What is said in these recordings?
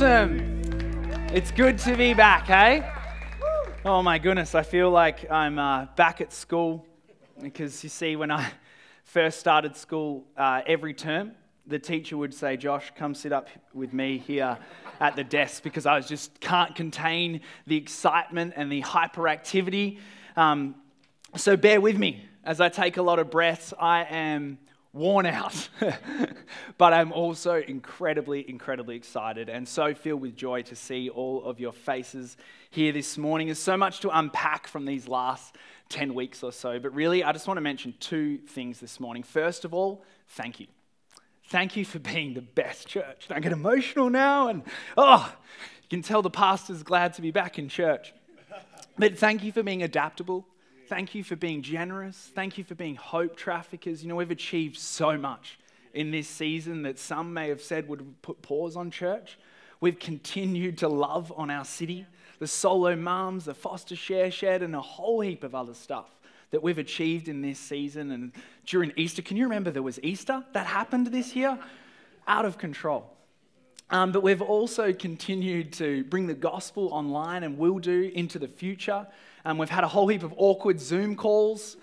Awesome. It's good to be back, hey? Oh my goodness, I feel like I'm uh, back at school because you see, when I first started school, uh, every term, the teacher would say, Josh, come sit up with me here at the desk because I was just can't contain the excitement and the hyperactivity. Um, so bear with me as I take a lot of breaths. I am worn out, but I'm also incredibly, incredibly excited and so filled with joy to see all of your faces here this morning. There's so much to unpack from these last 10 weeks or so, but really, I just want to mention two things this morning. First of all, thank you. Thank you for being the best church. I get emotional now, and oh, you can tell the pastor's glad to be back in church. But thank you for being adaptable. Thank you for being generous. Thank you for being hope traffickers. You know, we've achieved so much in this season that some may have said would put pause on church. We've continued to love on our city, the solo mums, the foster share shed, and a whole heap of other stuff that we've achieved in this season. And during Easter, can you remember there was Easter that happened this year? Out of control. Um, but we've also continued to bring the gospel online and will do into the future. And um, we've had a whole heap of awkward Zoom calls.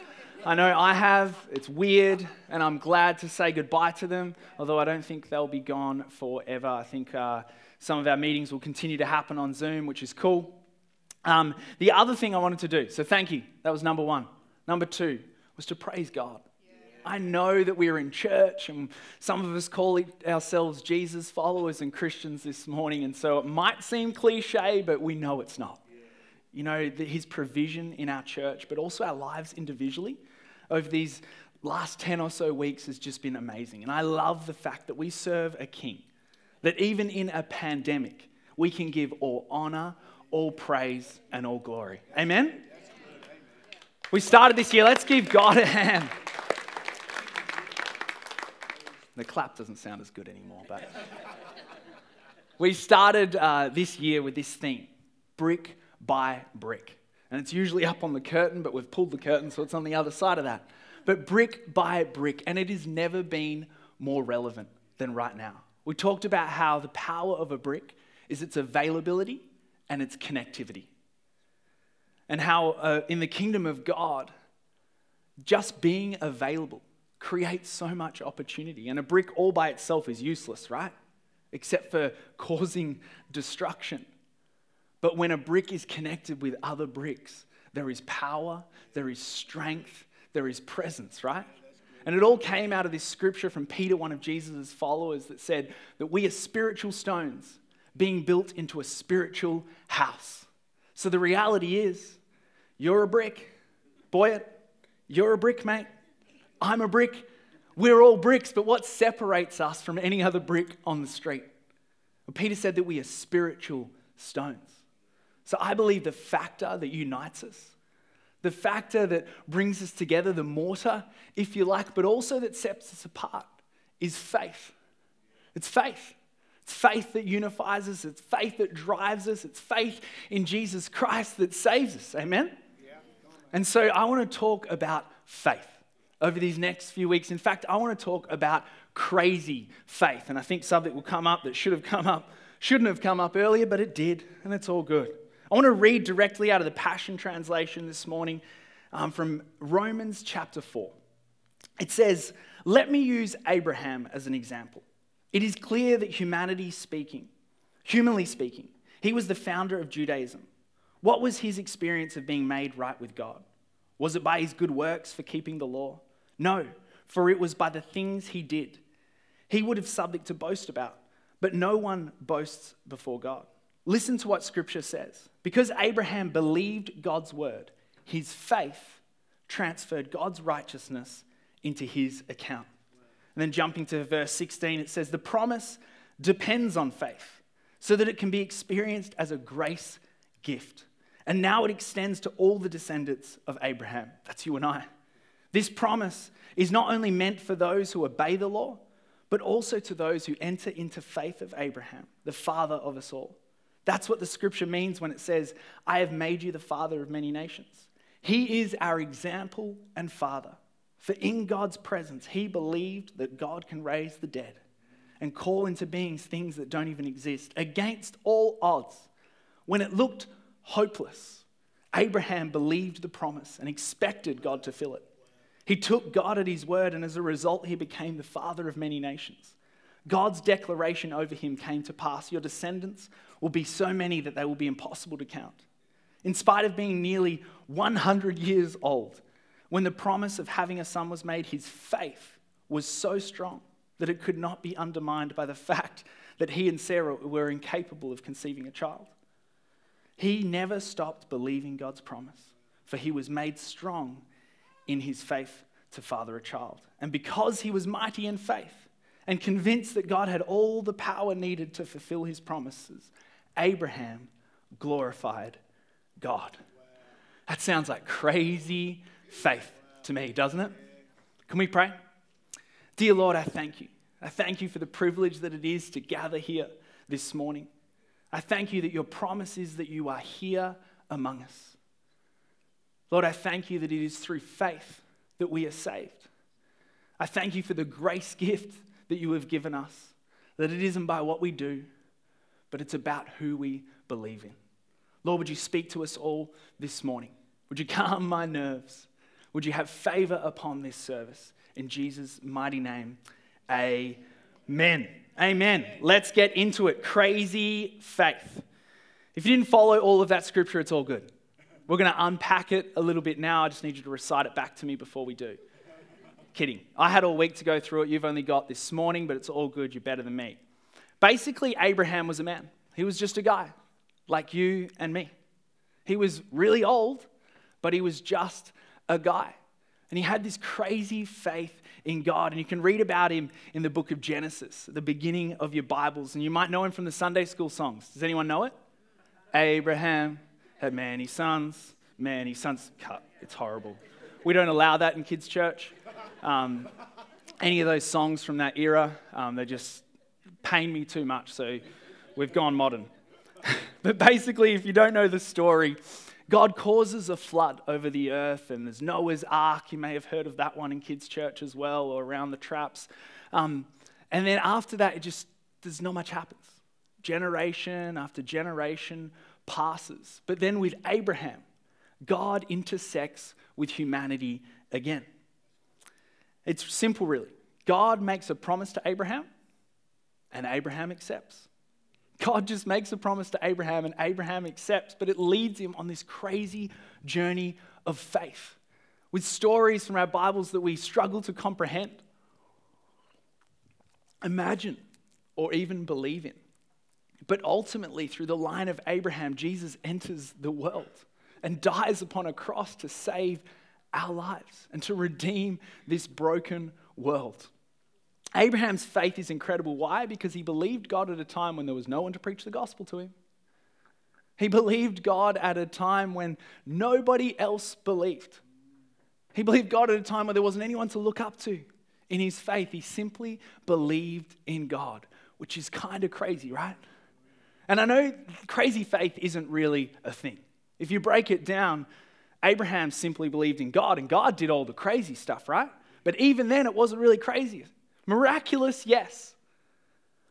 I know I have. It's weird, and I'm glad to say goodbye to them, although I don't think they'll be gone forever. I think uh, some of our meetings will continue to happen on Zoom, which is cool. Um, the other thing I wanted to do, so thank you, that was number one. Number two was to praise God. I know that we're in church and some of us call ourselves Jesus followers and Christians this morning, and so it might seem cliche, but we know it's not. You know, his provision in our church, but also our lives individually over these last 10 or so weeks has just been amazing. And I love the fact that we serve a king, that even in a pandemic, we can give all honor, all praise, and all glory. Amen? We started this year. Let's give God a hand. The clap doesn't sound as good anymore, but we started uh, this year with this theme brick by brick. And it's usually up on the curtain, but we've pulled the curtain, so it's on the other side of that. But brick by brick, and it has never been more relevant than right now. We talked about how the power of a brick is its availability and its connectivity and how uh, in the kingdom of God, just being available creates so much opportunity. And a brick all by itself is useless, right? Except for causing destruction. But when a brick is connected with other bricks, there is power, there is strength, there is presence, right? And it all came out of this scripture from Peter, one of Jesus' followers, that said that we are spiritual stones being built into a spiritual house. So the reality is, you're a brick. Boy, you're a brick, mate. I'm a brick. We're all bricks, but what separates us from any other brick on the street? Well, Peter said that we are spiritual stones. So I believe the factor that unites us, the factor that brings us together, the mortar, if you like, but also that sets us apart, is faith. It's faith. It's faith that unifies us, it's faith that drives us, it's faith in Jesus Christ that saves us. Amen? And so I want to talk about faith over these next few weeks. In fact, I want to talk about crazy faith. And I think something will come up that should have come up, shouldn't have come up earlier, but it did, and it's all good. I want to read directly out of the Passion Translation this morning um, from Romans chapter 4. It says, Let me use Abraham as an example. It is clear that humanity speaking, humanly speaking, he was the founder of Judaism. What was his experience of being made right with God? Was it by his good works for keeping the law? No, for it was by the things he did. He would have something to boast about, but no one boasts before God. Listen to what scripture says. Because Abraham believed God's word, his faith transferred God's righteousness into his account. And then jumping to verse 16, it says, The promise depends on faith so that it can be experienced as a grace gift. And now it extends to all the descendants of Abraham. That's you and I. This promise is not only meant for those who obey the law, but also to those who enter into faith of Abraham, the father of us all. That's what the scripture means when it says, I have made you the father of many nations. He is our example and father. For in God's presence, he believed that God can raise the dead. and call into being things that don't even exist against all odds. When it looked hopeless, Abraham believed the promise and expected God to fill it. He took God at his word, and as a result, he became the father of many nations. God's declaration over him came to pass Your descendants will be so many that they will be impossible to count. In spite of being nearly 100 years old, when the promise of having a son was made, his faith was so strong that it could not be undermined by the fact that he and Sarah were incapable of conceiving a child. He never stopped believing God's promise, for he was made strong in his faith to father a child. And because he was mighty in faith and convinced that God had all the power needed to fulfill his promises, Abraham glorified God. That sounds like crazy faith to me, doesn't it? Can we pray? Dear Lord, I thank you. I thank you for the privilege that it is to gather here this morning. I thank you that your promise is that you are here among us. Lord, I thank you that it is through faith that we are saved. I thank you for the grace gift that you have given us, that it isn't by what we do, but it's about who we believe in. Lord, would you speak to us all this morning? Would you calm my nerves? Would you have favor upon this service? In Jesus' mighty name, amen. Amen. Let's get into it. Crazy faith. If you didn't follow all of that scripture, it's all good. We're going to unpack it a little bit now. I just need you to recite it back to me before we do. Kidding. I had all week to go through it. You've only got this morning, but it's all good. You're better than me. Basically, Abraham was a man. He was just a guy like you and me. He was really old, but he was just a guy. And he had this crazy faith in God. And you can read about him in the book of Genesis, the beginning of your Bibles. And you might know him from the Sunday school songs. Does anyone know it? Abraham had many sons, many sons. Cut. It's horrible. We don't allow that in kids' church. Um, any of those songs from that era, um, they just pain me too much. So we've gone modern. but basically, if you don't know the story, God causes a flood over the earth, and there's Noah's Ark. You may have heard of that one in kids' church as well, or around the traps. Um, and then after that, it just, there's not much happens. Generation after generation passes. But then with Abraham, God intersects with humanity again. It's simple, really. God makes a promise to Abraham, and Abraham accepts. God just makes a promise to Abraham, and Abraham accepts, but it leads him on this crazy journey of faith with stories from our Bibles that we struggle to comprehend, imagine, or even believe in. But ultimately, through the line of Abraham, Jesus enters the world and dies upon a cross to save our lives and to redeem this broken world. Abraham's faith is incredible. Why? Because he believed God at a time when there was no one to preach the gospel to him. He believed God at a time when nobody else believed. He believed God at a time when there wasn't anyone to look up to. In his faith, he simply believed in God, which is kind of crazy, right? And I know crazy faith isn't really a thing. If you break it down, Abraham simply believed in God, and God did all the crazy stuff, right? But even then, it wasn't really crazy. Miraculous, yes,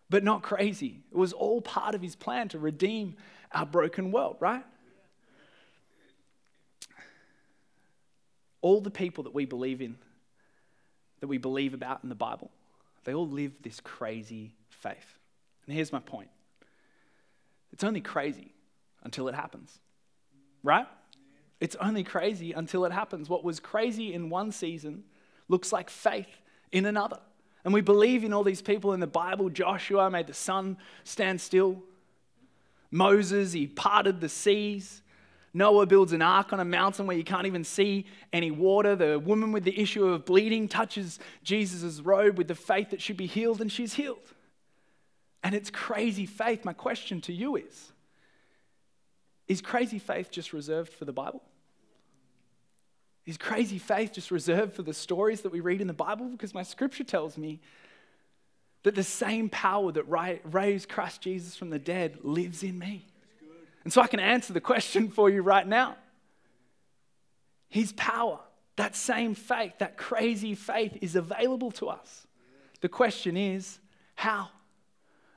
but not crazy. It was all part of his plan to redeem our broken world, right? All the people that we believe in, that we believe about in the Bible, they all live this crazy faith. And here's my point it's only crazy until it happens, right? It's only crazy until it happens. What was crazy in one season looks like faith in another. And we believe in all these people in the Bible. Joshua made the sun stand still. Moses, he parted the seas. Noah builds an ark on a mountain where you can't even see any water. The woman with the issue of bleeding touches Jesus' robe with the faith that she'd be healed, and she's healed. And it's crazy faith. My question to you is Is crazy faith just reserved for the Bible? Is crazy faith just reserved for the stories that we read in the Bible? Because my scripture tells me that the same power that raised Christ Jesus from the dead lives in me. And so I can answer the question for you right now. His power, that same faith, that crazy faith is available to us. The question is, how?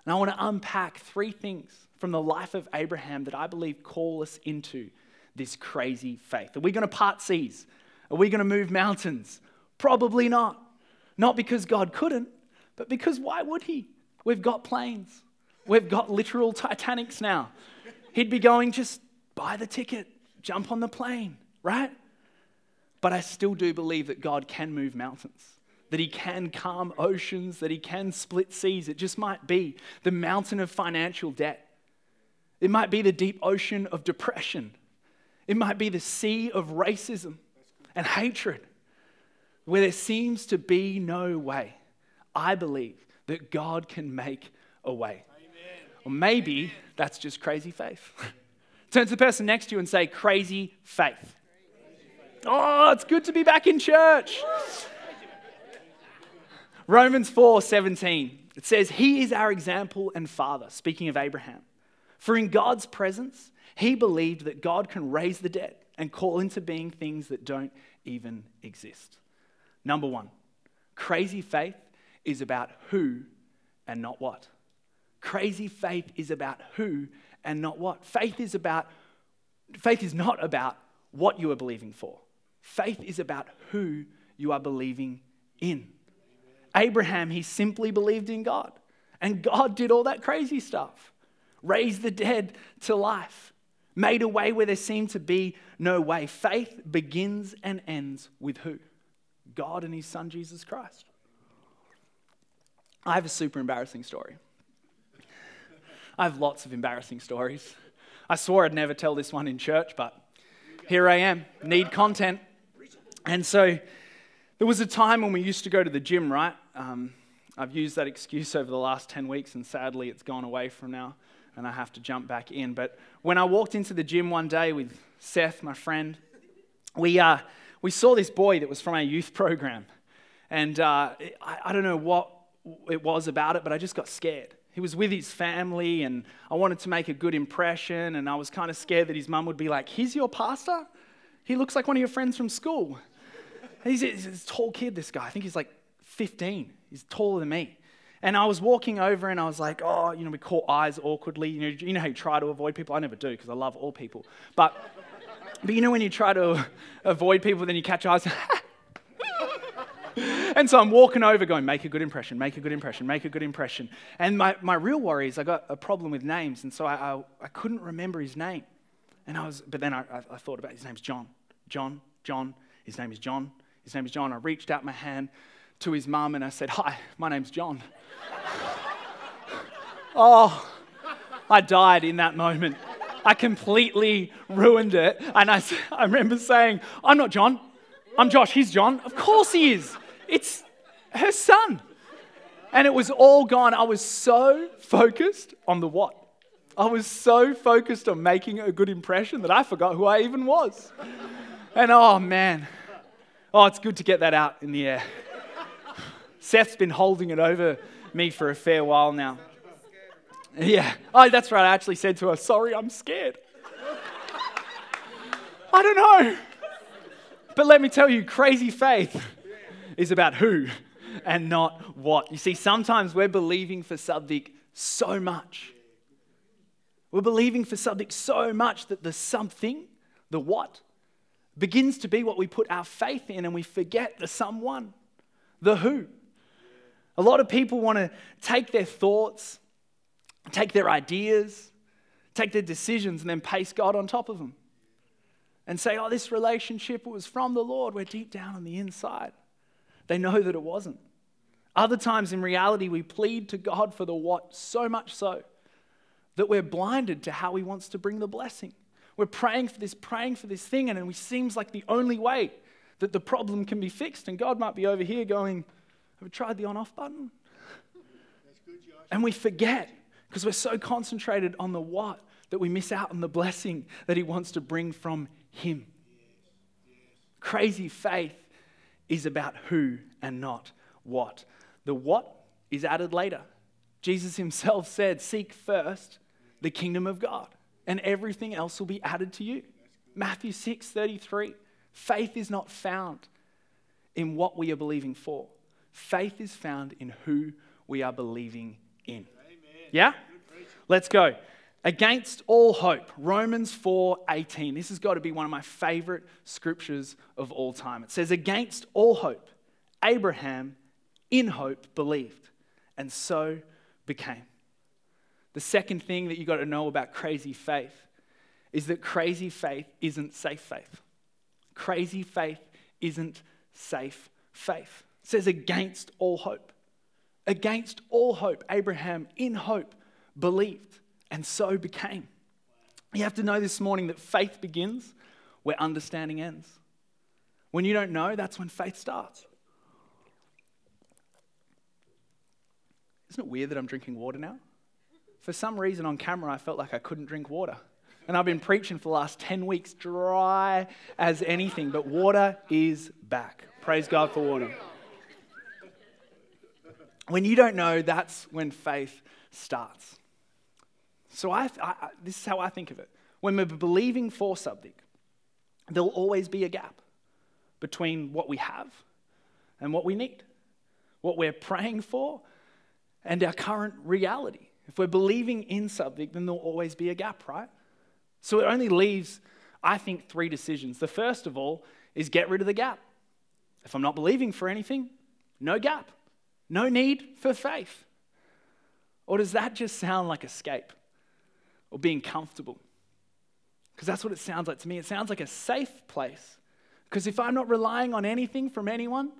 And I want to unpack three things from the life of Abraham that I believe call us into this crazy faith. Are we going to part seas? Are we going to move mountains? Probably not. Not because God couldn't, but because why would He? We've got planes. We've got literal Titanics now. He'd be going, just buy the ticket, jump on the plane, right? But I still do believe that God can move mountains, that He can calm oceans, that He can split seas. It just might be the mountain of financial debt, it might be the deep ocean of depression, it might be the sea of racism and hatred, where there seems to be no way. I believe that God can make a way. Amen. Or maybe Amen. that's just crazy faith. Turn to the person next to you and say, crazy faith. Oh, it's good to be back in church. Romans 4 17. It says, He is our example and father, speaking of Abraham. For in God's presence, he believed that God can raise the dead and call into being things that don't even exist. Number one, crazy faith is about who and not what. Crazy faith is about who and not what. Faith is about faith is not about what you are believing for. Faith is about who you are believing in. Abraham, he simply believed in God. And God did all that crazy stuff. Raised the dead to life. Made a way where there seemed to be no way. Faith begins and ends with who? God and his son Jesus Christ. I have a super embarrassing story. I have lots of embarrassing stories. I swore I'd never tell this one in church, but here I am. Need content. And so there was a time when we used to go to the gym, right? Um, I've used that excuse over the last 10 weeks, and sadly, it's gone away from now, and I have to jump back in. But when I walked into the gym one day with Seth, my friend, we, uh, we saw this boy that was from our youth program. And uh, I, I don't know what it was about it, but I just got scared. He was with his family, and I wanted to make a good impression, and I was kind of scared that his mum would be like, He's your pastor? He looks like one of your friends from school. He's a tall kid, this guy. I think he's like 15. He's taller than me. And I was walking over and I was like, oh, you know, we caught eyes awkwardly. You know, you know how you try to avoid people? I never do because I love all people. But, but you know when you try to avoid people, then you catch eyes. and so I'm walking over going, make a good impression, make a good impression, make a good impression. And my, my real worry is I got a problem with names. And so I, I, I couldn't remember his name. And I was, but then I, I thought about his name's John. John, John, his name is John. His name is John. I reached out my hand to his mum and I said, Hi, my name's John. oh, I died in that moment. I completely ruined it. And I, I remember saying, I'm not John. I'm Josh. He's John. Of course he is. It's her son. And it was all gone. I was so focused on the what. I was so focused on making a good impression that I forgot who I even was. And oh man, Oh, it's good to get that out in the air. Seth's been holding it over me for a fair while now. Yeah. Oh, that's right. I actually said to her, Sorry, I'm scared. I don't know. But let me tell you, crazy faith is about who and not what. You see, sometimes we're believing for something so much. We're believing for something so much that the something, the what, begins to be what we put our faith in and we forget the someone, the who. A lot of people want to take their thoughts, take their ideas, take their decisions, and then paste God on top of them. And say, oh, this relationship was from the Lord, where deep down on the inside, they know that it wasn't. Other times in reality, we plead to God for the what so much so that we're blinded to how He wants to bring the blessing. We're praying for this, praying for this thing, and it seems like the only way that the problem can be fixed. And God might be over here going, Have you tried the on off button? Good, and we forget because we're so concentrated on the what that we miss out on the blessing that He wants to bring from Him. Yes, yes. Crazy faith is about who and not what. The what is added later. Jesus Himself said, Seek first the kingdom of God and everything else will be added to you. Matthew 6 33. Faith is not found in what we are believing for, faith is found in who we are believing in. Amen. Yeah? Let's go. Against all hope, Romans 4:18. This has got to be one of my favorite scriptures of all time. It says, Against all hope, Abraham in hope believed, and so became. The second thing that you got to know about crazy faith is that crazy faith isn't safe faith. Crazy faith isn't safe faith. It says against all hope. Against all hope, Abraham in hope believed and so became. You have to know this morning that faith begins where understanding ends. When you don't know, that's when faith starts. Isn't it weird that I'm drinking water now? For some reason on camera, I felt like I couldn't drink water. And I've been preaching for the last 10 weeks, dry as anything, but water is back. Praise God for water. When you don't know, that's when faith starts. So I, I, this is how I think of it. When we're believing for something, there'll always be a gap between what we have and what we need, what we're praying for and our current reality. If we're believing in something, then there'll always be a gap, right? So it only leaves, I think, three decisions. The first of all is get rid of the gap. If I'm not believing for anything, no gap, no need for faith. Or does that just sound like escape or being comfortable? Because that's what it sounds like to me. It sounds like a safe place. Because if I'm not relying on anything from anyone,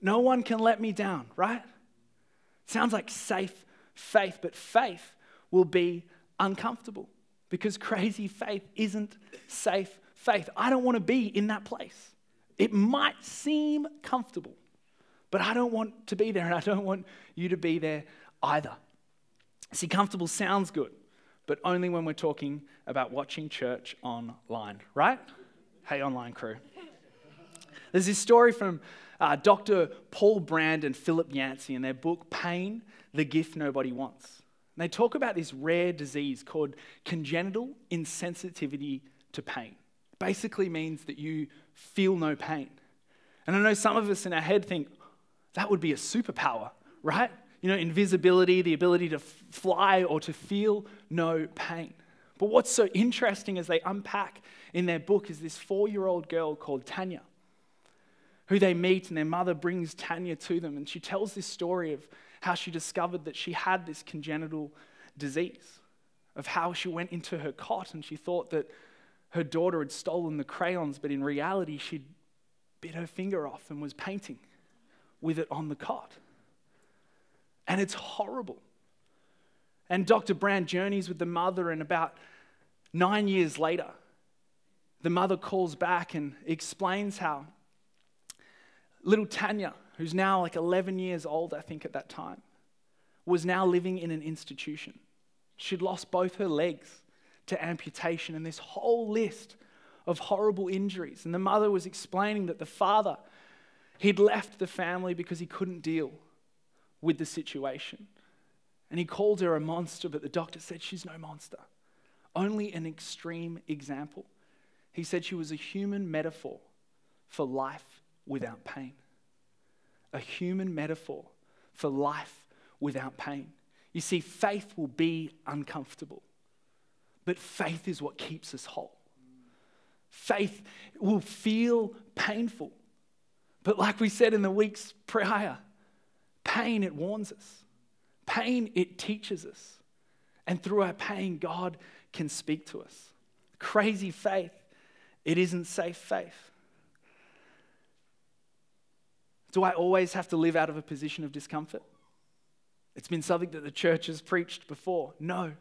no one can let me down, right? Sounds like safe faith, but faith will be uncomfortable because crazy faith isn't safe faith. I don't want to be in that place. It might seem comfortable, but I don't want to be there, and I don't want you to be there either. See, comfortable sounds good, but only when we're talking about watching church online, right? Hey, online crew. There's this story from uh, Dr. Paul Brand and Philip Yancey in their book, Pain the gift nobody wants. And they talk about this rare disease called congenital insensitivity to pain. Basically means that you feel no pain. And I know some of us in our head think that would be a superpower, right? You know, invisibility, the ability to fly or to feel no pain. But what's so interesting as they unpack in their book is this four year old girl called Tanya, who they meet, and their mother brings Tanya to them. And she tells this story of how she discovered that she had this congenital disease, of how she went into her cot and she thought that her daughter had stolen the crayons, but in reality, she'd bit her finger off and was painting with it on the cot. And it's horrible. And Dr. Brand journeys with the mother, and about nine years later, the mother calls back and explains how little Tanya who's now like 11 years old, I think, at that time, was now living in an institution. She'd lost both her legs to amputation and this whole list of horrible injuries. And the mother was explaining that the father, he'd left the family because he couldn't deal with the situation. And he called her a monster, but the doctor said she's no monster, only an extreme example. He said she was a human metaphor for life without pain a human metaphor for life without pain. You see, faith will be uncomfortable, but faith is what keeps us whole. Faith will feel painful, but like we said in the weeks prior, pain, it warns us. Pain, it teaches us. And through our pain, God can speak to us. Crazy faith, it isn't safe faith. Do I always have to live out of a position of discomfort? It's been something that the church has preached before. No,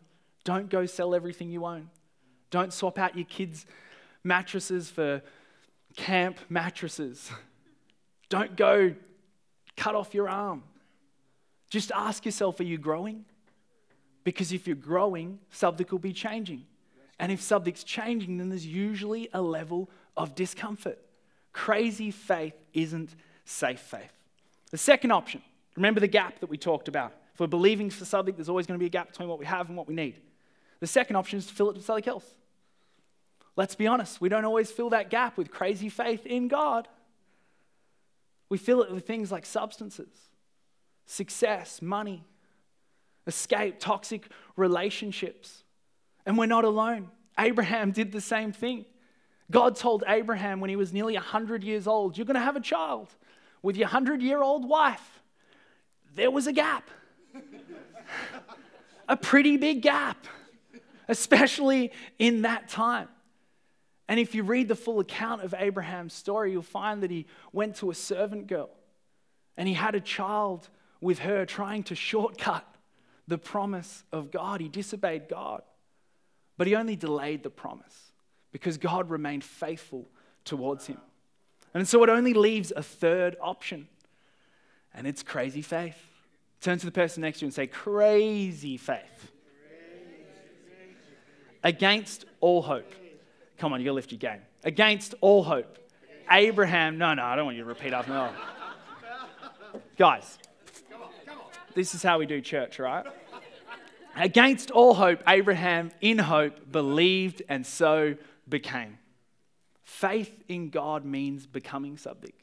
don't go sell everything you own. Don't swap out your kids' mattresses for camp mattresses. Don't go cut off your arm. Just ask yourself are you growing? Because if you're growing, something will be changing. And if something's changing, then there's usually a level of discomfort. Crazy faith isn't safe faith. The second option, remember the gap that we talked about. If we're believing for something, there's always going to be a gap between what we have and what we need. The second option is to fill it with something else. Let's be honest, we don't always fill that gap with crazy faith in God. We fill it with things like substances, success, money, escape toxic relationships. And we're not alone. Abraham did the same thing. God told Abraham when he was nearly 100 years old, You're going to have a child with your 100 year old wife. There was a gap, a pretty big gap, especially in that time. And if you read the full account of Abraham's story, you'll find that he went to a servant girl and he had a child with her, trying to shortcut the promise of God. He disobeyed God, but he only delayed the promise because God remained faithful towards him. And so it only leaves a third option, and it's crazy faith. Turn to the person next to you and say, Crazy faith. Against all hope. Come on, you gotta lift your game. Against all hope. Abraham, no, no, I don't want you to repeat after me. Guys, this is how we do church, right? Against all hope, Abraham, in hope, believed and so became. Faith in God means becoming something.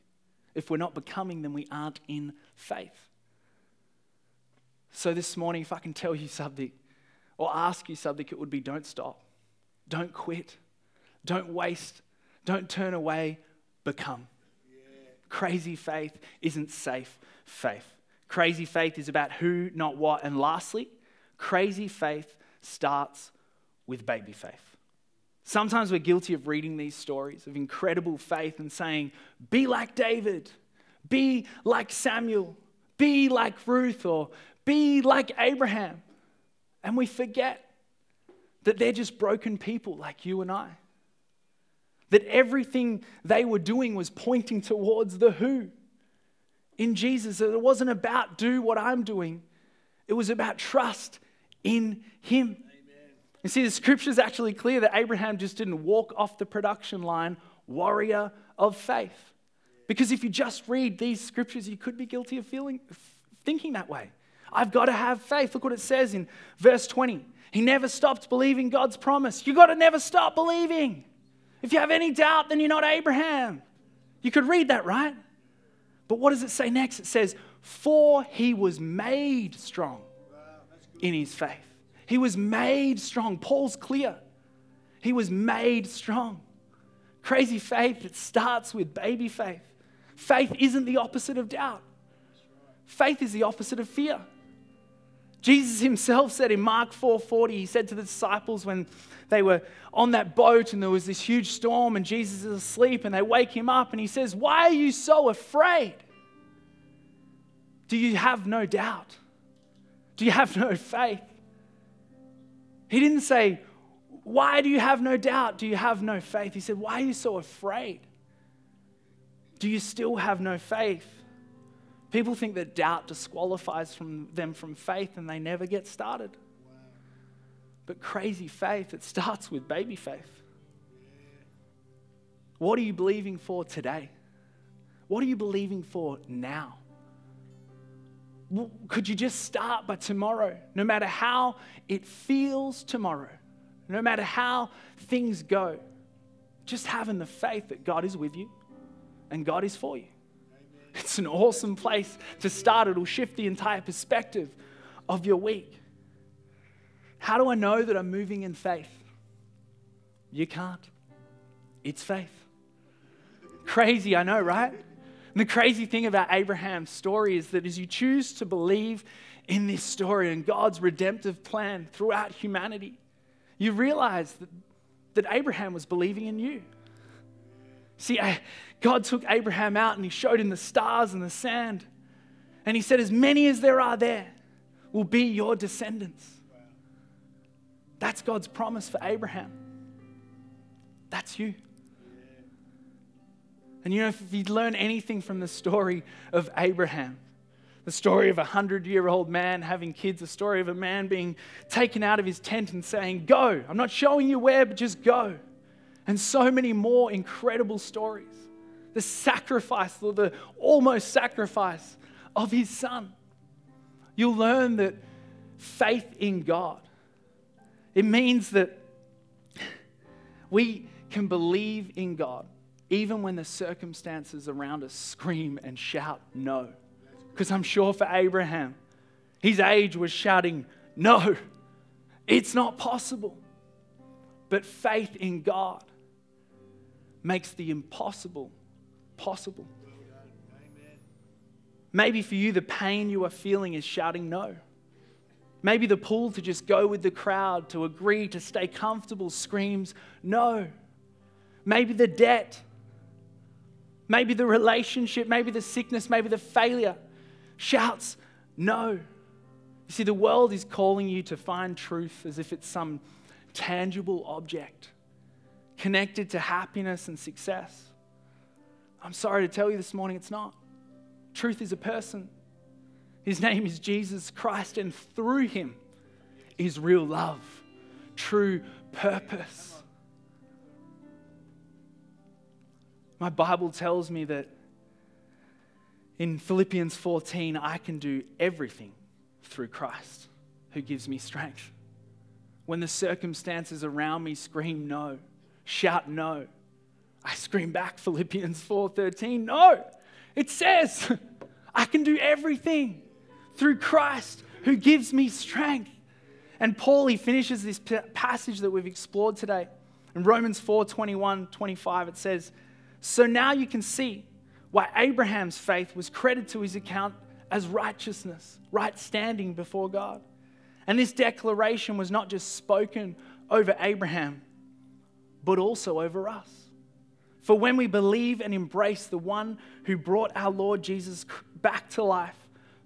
If we're not becoming, then we aren't in faith. So this morning, if I can tell you something or ask you something, it would be don't stop, don't quit, don't waste, don't turn away, become. Yeah. Crazy faith isn't safe faith. Crazy faith is about who, not what. And lastly, crazy faith starts with baby faith. Sometimes we're guilty of reading these stories of incredible faith and saying, be like David, be like Samuel, be like Ruth, or be like Abraham. And we forget that they're just broken people like you and I. That everything they were doing was pointing towards the who in Jesus. That it wasn't about do what I'm doing, it was about trust in Him. You see, the scripture is actually clear that Abraham just didn't walk off the production line, warrior of faith. Because if you just read these scriptures, you could be guilty of feeling, thinking that way. I've got to have faith. Look what it says in verse 20. He never stopped believing God's promise. You've got to never stop believing. If you have any doubt, then you're not Abraham. You could read that, right? But what does it say next? It says, For he was made strong in his faith. He was made strong. Paul's clear. He was made strong. Crazy faith that starts with baby faith. Faith isn't the opposite of doubt. Faith is the opposite of fear. Jesus himself said in Mark 4:40, he said to the disciples when they were on that boat and there was this huge storm and Jesus is asleep and they wake him up and he says, "Why are you so afraid? Do you have no doubt? Do you have no faith?" He didn't say, Why do you have no doubt? Do you have no faith? He said, Why are you so afraid? Do you still have no faith? People think that doubt disqualifies from them from faith and they never get started. But crazy faith, it starts with baby faith. What are you believing for today? What are you believing for now? Could you just start by tomorrow? No matter how it feels tomorrow, no matter how things go, just having the faith that God is with you and God is for you. It's an awesome place to start. It'll shift the entire perspective of your week. How do I know that I'm moving in faith? You can't. It's faith. Crazy, I know, right? And the crazy thing about Abraham's story is that as you choose to believe in this story and God's redemptive plan throughout humanity, you realize that, that Abraham was believing in you. See, God took Abraham out and he showed him the stars and the sand. And he said, As many as there are there will be your descendants. That's God's promise for Abraham. That's you. And you know, if you learn anything from the story of Abraham, the story of a hundred year old man having kids, the story of a man being taken out of his tent and saying, Go. I'm not showing you where, but just go. And so many more incredible stories. The sacrifice, or the almost sacrifice of his son. You'll learn that faith in God, it means that we can believe in God even when the circumstances around us scream and shout no. Because I'm sure for Abraham, His age was shouting, No, it's not possible. But faith in God makes the impossible possible. Maybe for you, the pain you are feeling is shouting no. Maybe the pull to just go with the crowd, to agree, to stay comfortable screams no. Maybe the debt, maybe the relationship, maybe the sickness, maybe the failure shouts no. You see, the world is calling you to find truth as if it's some tangible object connected to happiness and success. I'm sorry to tell you this morning, it's not. Truth is a person. His name is Jesus Christ, and through him is real love, true purpose. My Bible tells me that in Philippians 14, I can do everything through Christ who gives me strength. When the circumstances around me scream no, shout no, I scream back Philippians 4:13, no. It says, I can do everything through Christ who gives me strength. And Paul, he finishes this passage that we've explored today. In Romans 4 21, 25, it says, So now you can see why Abraham's faith was credited to his account as righteousness, right standing before God. And this declaration was not just spoken over Abraham, but also over us. For when we believe and embrace the one who brought our Lord Jesus back to life,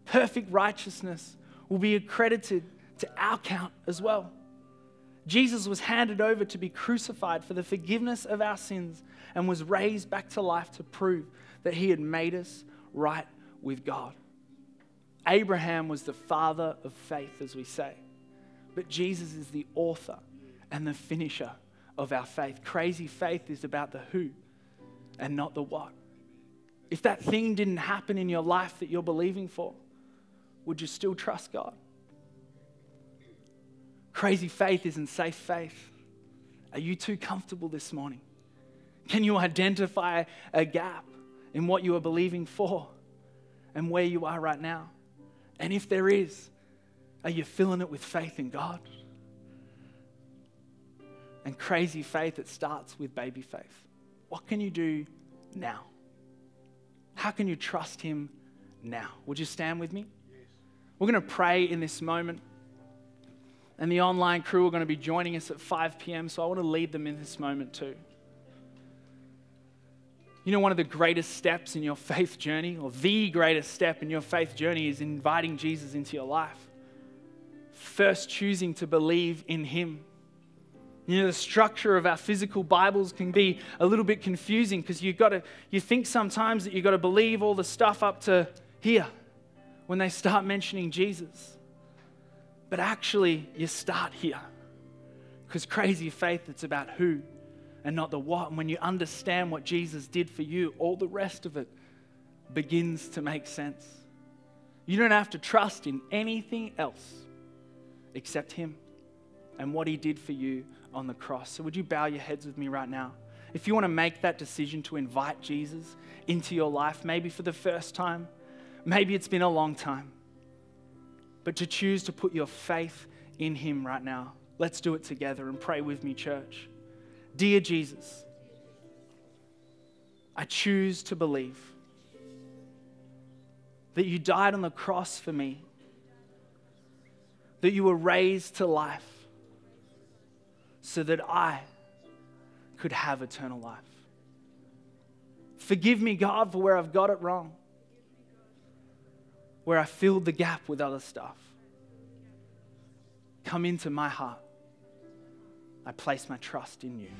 perfect righteousness will be accredited to our count as well. Jesus was handed over to be crucified for the forgiveness of our sins and was raised back to life to prove that he had made us right with God. Abraham was the father of faith, as we say, but Jesus is the author and the finisher of our faith. Crazy faith is about the who and not the what. If that thing didn't happen in your life that you're believing for, would you still trust God? Crazy faith isn't safe faith. Are you too comfortable this morning? Can you identify a gap in what you are believing for and where you are right now? And if there is, are you filling it with faith in God? And crazy faith, it starts with baby faith. What can you do now? How can you trust Him now? Would you stand with me? We're going to pray in this moment. And the online crew are going to be joining us at 5 p.m., so I want to lead them in this moment too. You know, one of the greatest steps in your faith journey, or the greatest step in your faith journey, is inviting Jesus into your life. First, choosing to believe in Him. You know, the structure of our physical Bibles can be a little bit confusing because you've got to, you think sometimes that you've got to believe all the stuff up to here when they start mentioning Jesus. But actually, you start here. Because crazy faith, it's about who and not the what. And when you understand what Jesus did for you, all the rest of it begins to make sense. You don't have to trust in anything else except Him and what He did for you on the cross. So, would you bow your heads with me right now? If you want to make that decision to invite Jesus into your life, maybe for the first time, Maybe it's been a long time, but to choose to put your faith in Him right now. Let's do it together and pray with me, church. Dear Jesus, I choose to believe that you died on the cross for me, that you were raised to life so that I could have eternal life. Forgive me, God, for where I've got it wrong where I filled the gap with other stuff. Come into my heart. I place my trust in you.